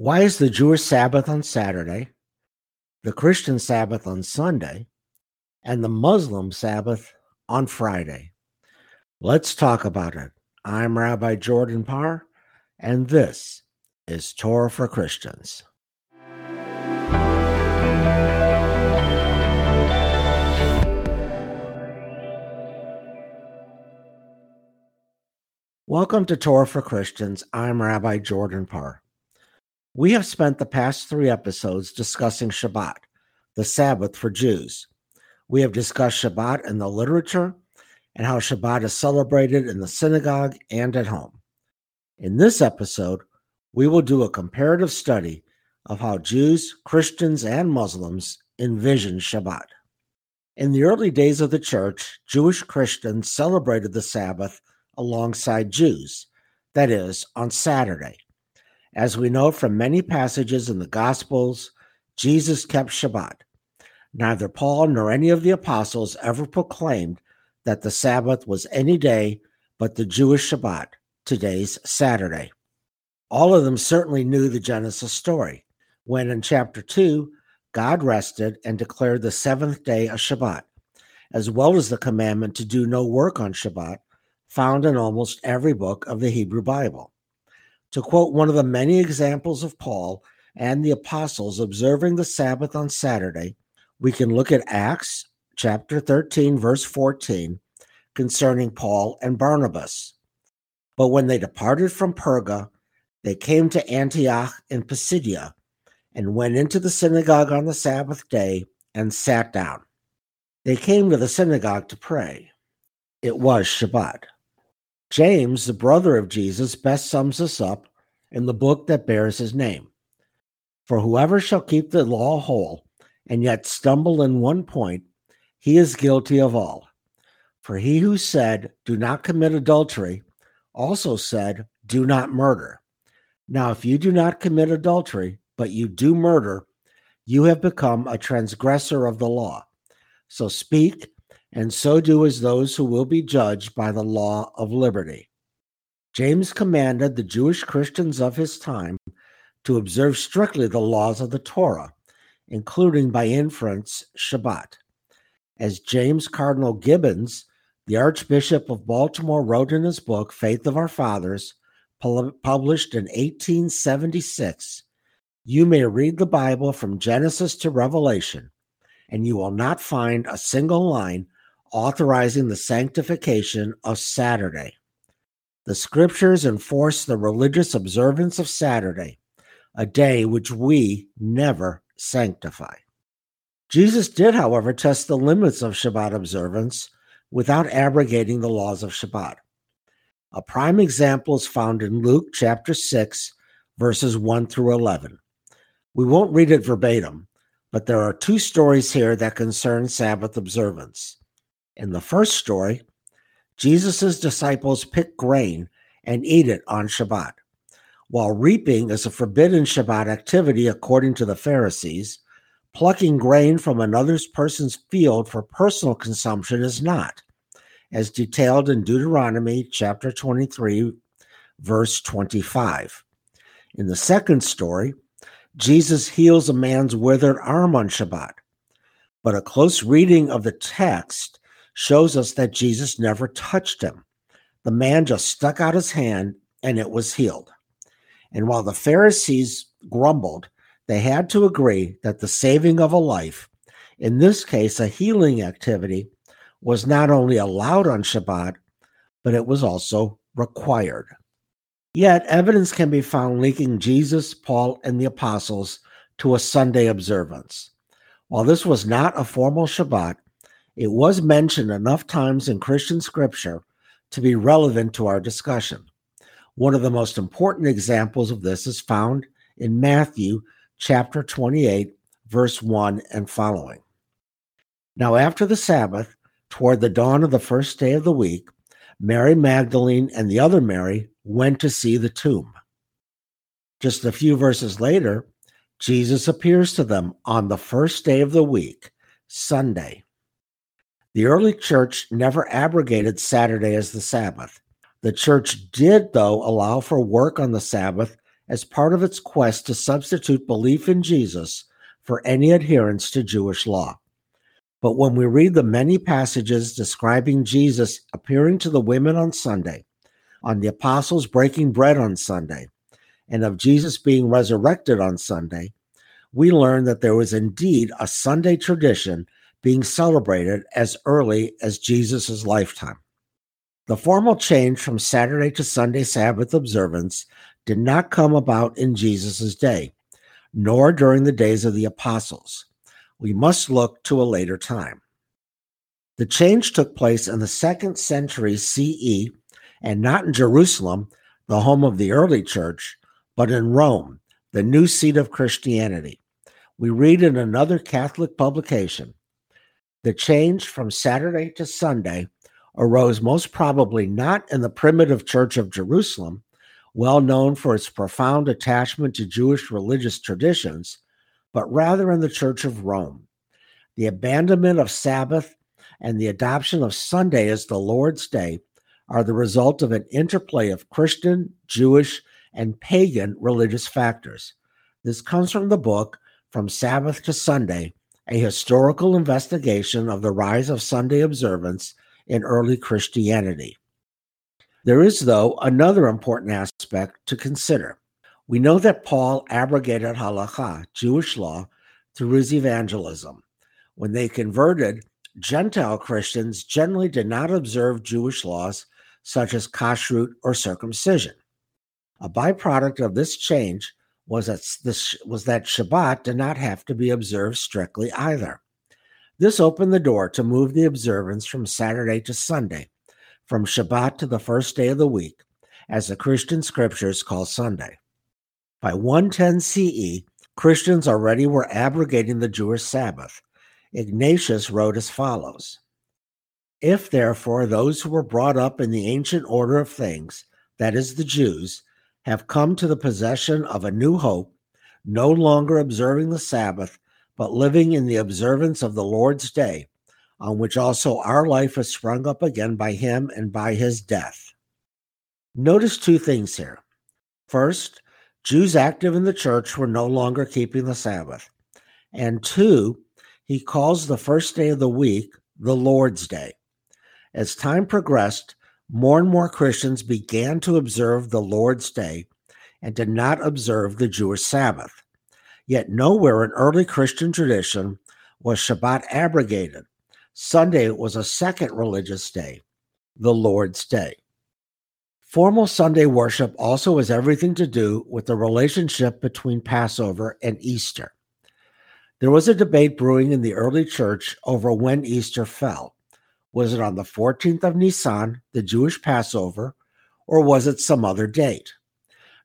Why is the Jewish Sabbath on Saturday, the Christian Sabbath on Sunday, and the Muslim Sabbath on Friday? Let's talk about it. I'm Rabbi Jordan Parr, and this is Torah for Christians. Welcome to Torah for Christians. I'm Rabbi Jordan Parr. We have spent the past three episodes discussing Shabbat, the Sabbath for Jews. We have discussed Shabbat in the literature and how Shabbat is celebrated in the synagogue and at home. In this episode, we will do a comparative study of how Jews, Christians, and Muslims envision Shabbat. In the early days of the church, Jewish Christians celebrated the Sabbath alongside Jews, that is, on Saturday. As we know from many passages in the Gospels, Jesus kept Shabbat. Neither Paul nor any of the apostles ever proclaimed that the Sabbath was any day but the Jewish Shabbat, today's Saturday. All of them certainly knew the Genesis story, when in chapter 2, God rested and declared the seventh day a Shabbat, as well as the commandment to do no work on Shabbat, found in almost every book of the Hebrew Bible. To quote one of the many examples of Paul and the apostles observing the Sabbath on Saturday, we can look at Acts chapter 13, verse 14, concerning Paul and Barnabas. But when they departed from Perga, they came to Antioch in Pisidia and went into the synagogue on the Sabbath day and sat down. They came to the synagogue to pray. It was Shabbat. James, the brother of Jesus, best sums this up in the book that bears his name. For whoever shall keep the law whole and yet stumble in one point, he is guilty of all. For he who said, Do not commit adultery, also said, Do not murder. Now, if you do not commit adultery, but you do murder, you have become a transgressor of the law. So speak and so do as those who will be judged by the law of liberty. James commanded the Jewish Christians of his time to observe strictly the laws of the Torah, including by inference Shabbat. As James Cardinal Gibbons, the Archbishop of Baltimore, wrote in his book, Faith of Our Fathers, published in 1876, you may read the Bible from Genesis to Revelation, and you will not find a single line authorizing the sanctification of Saturday. The scriptures enforce the religious observance of Saturday, a day which we never sanctify. Jesus did, however, test the limits of Shabbat observance without abrogating the laws of Shabbat. A prime example is found in Luke chapter 6, verses 1 through 11. We won't read it verbatim, but there are two stories here that concern Sabbath observance. In the first story, Jesus' disciples pick grain and eat it on Shabbat. While reaping is a forbidden Shabbat activity according to the Pharisees, plucking grain from another person's field for personal consumption is not, as detailed in Deuteronomy chapter 23, verse 25. In the second story, Jesus heals a man's withered arm on Shabbat. But a close reading of the text shows us that Jesus never touched him. The man just stuck out his hand and it was healed. And while the Pharisees grumbled, they had to agree that the saving of a life, in this case a healing activity, was not only allowed on Shabbat, but it was also required. Yet evidence can be found linking Jesus, Paul, and the apostles to a Sunday observance. While this was not a formal Shabbat, it was mentioned enough times in Christian scripture to be relevant to our discussion. One of the most important examples of this is found in Matthew chapter 28, verse 1 and following. Now, after the Sabbath, toward the dawn of the first day of the week, Mary Magdalene and the other Mary went to see the tomb. Just a few verses later, Jesus appears to them on the first day of the week, Sunday. The early church never abrogated Saturday as the Sabbath. The church did, though, allow for work on the Sabbath as part of its quest to substitute belief in Jesus for any adherence to Jewish law. But when we read the many passages describing Jesus appearing to the women on Sunday, on the apostles breaking bread on Sunday, and of Jesus being resurrected on Sunday, we learn that there was indeed a Sunday tradition being celebrated as early as Jesus' lifetime. The formal change from Saturday to Sunday Sabbath observance did not come about in Jesus' day, nor during the days of the apostles. We must look to a later time. The change took place in the second century CE and not in Jerusalem, the home of the early church, but in Rome, the new seat of Christianity. We read in another Catholic publication the change from Saturday to Sunday arose most probably not in the primitive Church of Jerusalem, well known for its profound attachment to Jewish religious traditions, but rather in the Church of Rome. The abandonment of Sabbath and the adoption of Sunday as the Lord's Day are the result of an interplay of Christian, Jewish, and pagan religious factors. This comes from the book From Sabbath to Sunday, a historical investigation of the rise of Sunday observance in early Christianity. There is, though, another important aspect to consider. We know that Paul abrogated halakha, Jewish law, through his evangelism. When they converted, Gentile Christians generally did not observe Jewish laws such as kashrut or circumcision. A byproduct of this change was that, this, was that Shabbat did not have to be observed strictly either. This opened the door to move the observance from Saturday to Sunday, from Shabbat to the first day of the week, as the Christian scriptures call Sunday. By 110 CE, Christians already were abrogating the Jewish Sabbath. Ignatius wrote as follows If, therefore, those who were brought up in the ancient order of things, that is, the Jews, have come to the possession of a new hope, no longer observing the Sabbath, but living in the observance of the Lord's day, on which also our life is sprung up again by him and by his death. Notice two things here. First, Jews active in the church were no longer keeping the Sabbath. And two, he calls the first day of the week the Lord's Day. As time progressed, more and more Christians began to observe the Lord's Day and did not observe the Jewish Sabbath. Yet nowhere in early Christian tradition was Shabbat abrogated. Sunday was a second religious day, the Lord's Day. Formal Sunday worship also has everything to do with the relationship between Passover and Easter. There was a debate brewing in the early church over when Easter fell. Was it on the 14th of Nisan, the Jewish Passover, or was it some other date?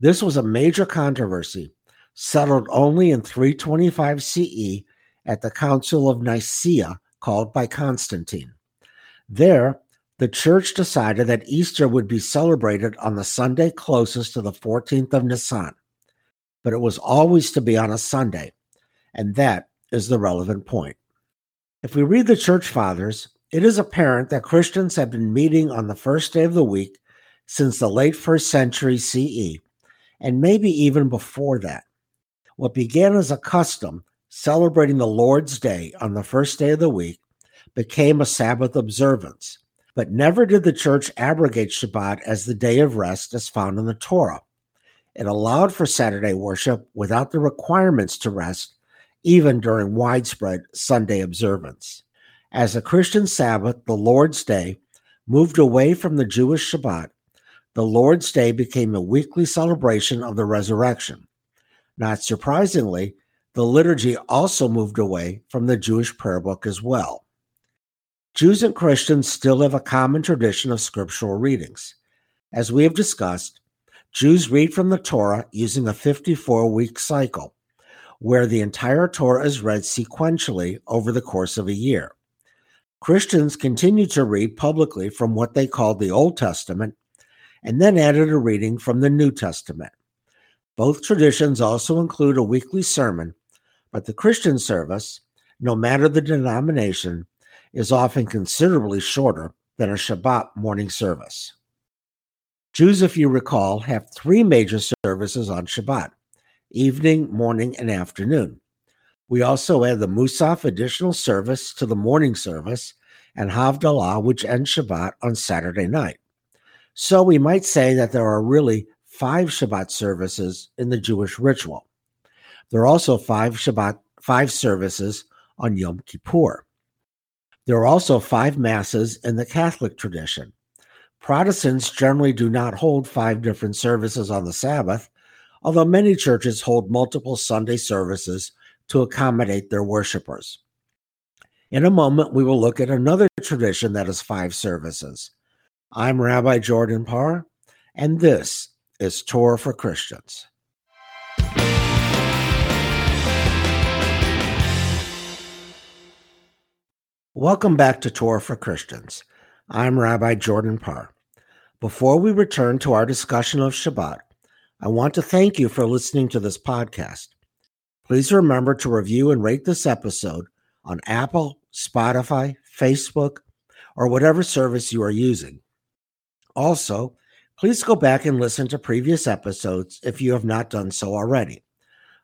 This was a major controversy settled only in 325 CE at the Council of Nicaea, called by Constantine. There, the church decided that Easter would be celebrated on the Sunday closest to the 14th of Nisan, but it was always to be on a Sunday, and that is the relevant point. If we read the church fathers, it is apparent that Christians have been meeting on the first day of the week since the late first century CE, and maybe even before that. What began as a custom, celebrating the Lord's Day on the first day of the week, became a Sabbath observance. But never did the church abrogate Shabbat as the day of rest as found in the Torah. It allowed for Saturday worship without the requirements to rest, even during widespread Sunday observance. As the Christian Sabbath, the Lord's Day, moved away from the Jewish Shabbat, the Lord's Day became a weekly celebration of the resurrection. Not surprisingly, the liturgy also moved away from the Jewish prayer book as well. Jews and Christians still have a common tradition of scriptural readings. As we have discussed, Jews read from the Torah using a 54 week cycle, where the entire Torah is read sequentially over the course of a year. Christians continue to read publicly from what they called the Old Testament and then added a reading from the New Testament. Both traditions also include a weekly sermon, but the Christian service, no matter the denomination, is often considerably shorter than a Shabbat morning service. Jews, if you recall, have three major services on Shabbat evening, morning, and afternoon. We also add the Musaf additional service to the morning service and Havdalah, which ends Shabbat on Saturday night. So we might say that there are really five Shabbat services in the Jewish ritual. There are also five Shabbat, five services on Yom Kippur. There are also five masses in the Catholic tradition. Protestants generally do not hold five different services on the Sabbath, although many churches hold multiple Sunday services to accommodate their worshipers. In a moment, we will look at another tradition that has five services. I'm Rabbi Jordan Parr, and this is Torah for Christians. Welcome back to Torah for Christians. I'm Rabbi Jordan Parr. Before we return to our discussion of Shabbat, I want to thank you for listening to this podcast. Please remember to review and rate this episode on Apple, Spotify, Facebook, or whatever service you are using. Also, please go back and listen to previous episodes if you have not done so already.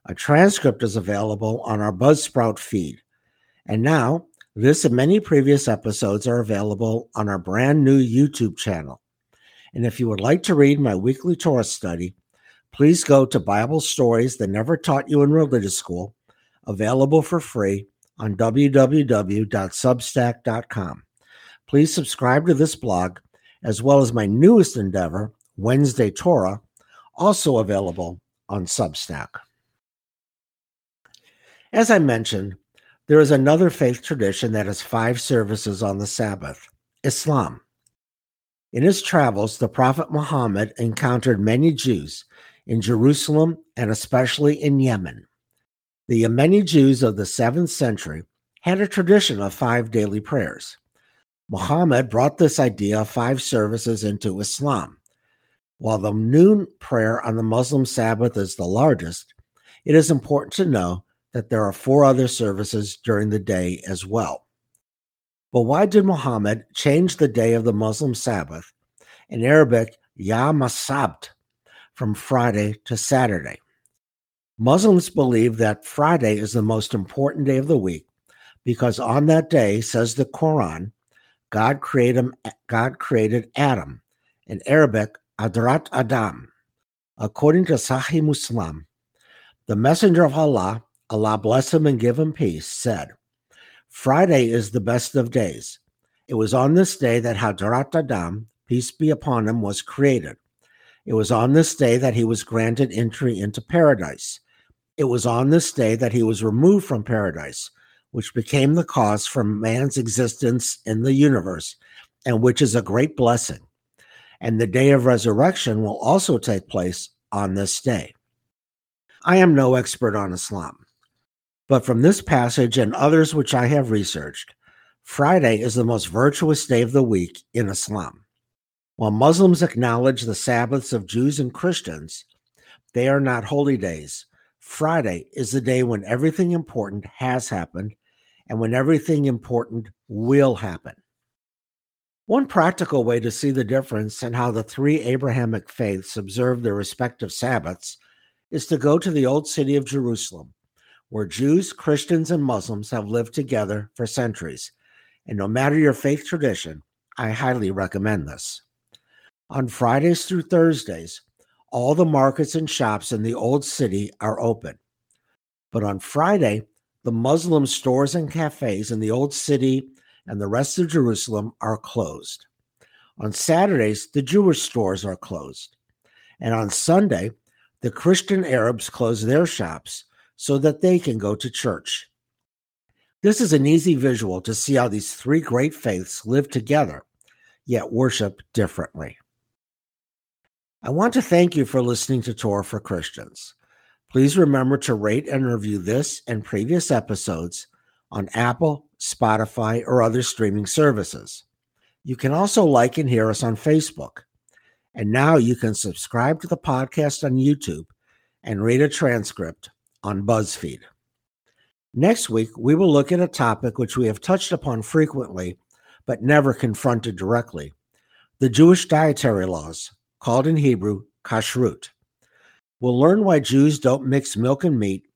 A transcript is available on our Buzzsprout feed. And now, this and many previous episodes are available on our brand new YouTube channel. And if you would like to read my weekly Torah study, please go to Bible Stories They Never Taught You in Religious School, available for free on www.substack.com. Please subscribe to this blog, as well as my newest endeavor, Wednesday Torah, also available on Substack. As I mentioned, there is another faith tradition that has five services on the Sabbath Islam. In his travels, the Prophet Muhammad encountered many Jews in Jerusalem and especially in Yemen. The Yemeni Jews of the 7th century had a tradition of five daily prayers. Muhammad brought this idea of five services into Islam. While the noon prayer on the Muslim Sabbath is the largest, it is important to know that there are four other services during the day as well. But why did Muhammad change the day of the Muslim Sabbath, in Arabic, Yom Sabt, from Friday to Saturday. Muslims believe that Friday is the most important day of the week because on that day, says the Quran, God created, God created Adam, in Arabic, Hadrat Adam. According to Sahih Muslim, the Messenger of Allah, Allah bless him and give him peace, said, Friday is the best of days. It was on this day that Hadrat Adam, peace be upon him, was created. It was on this day that he was granted entry into paradise. It was on this day that he was removed from paradise, which became the cause for man's existence in the universe, and which is a great blessing. And the day of resurrection will also take place on this day. I am no expert on Islam, but from this passage and others which I have researched, Friday is the most virtuous day of the week in Islam. While Muslims acknowledge the Sabbaths of Jews and Christians, they are not holy days. Friday is the day when everything important has happened and when everything important will happen. One practical way to see the difference in how the three Abrahamic faiths observe their respective Sabbaths is to go to the old city of Jerusalem, where Jews, Christians, and Muslims have lived together for centuries. And no matter your faith tradition, I highly recommend this. On Fridays through Thursdays, all the markets and shops in the old city are open. But on Friday, the Muslim stores and cafes in the old city and the rest of Jerusalem are closed. On Saturdays, the Jewish stores are closed. And on Sunday, the Christian Arabs close their shops so that they can go to church. This is an easy visual to see how these three great faiths live together, yet worship differently. I want to thank you for listening to Torah for Christians. Please remember to rate and review this and previous episodes on Apple, Spotify, or other streaming services. You can also like and hear us on Facebook. And now you can subscribe to the podcast on YouTube and read a transcript on BuzzFeed. Next week, we will look at a topic which we have touched upon frequently, but never confronted directly the Jewish dietary laws called in Hebrew kashrut. We'll learn why Jews don't mix milk and meat,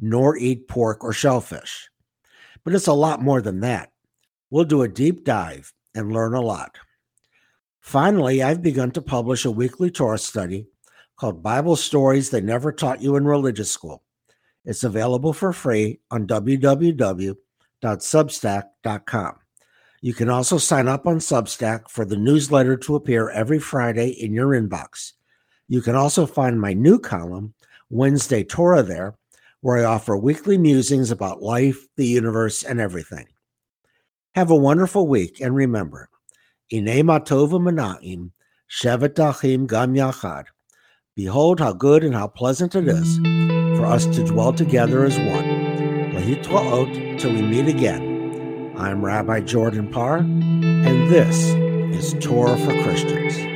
nor eat pork or shellfish. But it's a lot more than that. We'll do a deep dive and learn a lot. Finally, I've begun to publish a weekly Torah study called Bible Stories They Never Taught You in Religious School. It's available for free on www.substack.com. You can also sign up on Substack for the newsletter to appear every Friday in your inbox. You can also find my new column, Wednesday Torah, there, where I offer weekly musings about life, the universe, and everything. Have a wonderful week, and remember, Ine Matova Mana'im, Shevet Dachim Gam Yachad. Behold how good and how pleasant it is for us to dwell together as one. Lehitraot till we meet again. I'm Rabbi Jordan Parr, and this is Torah for Christians.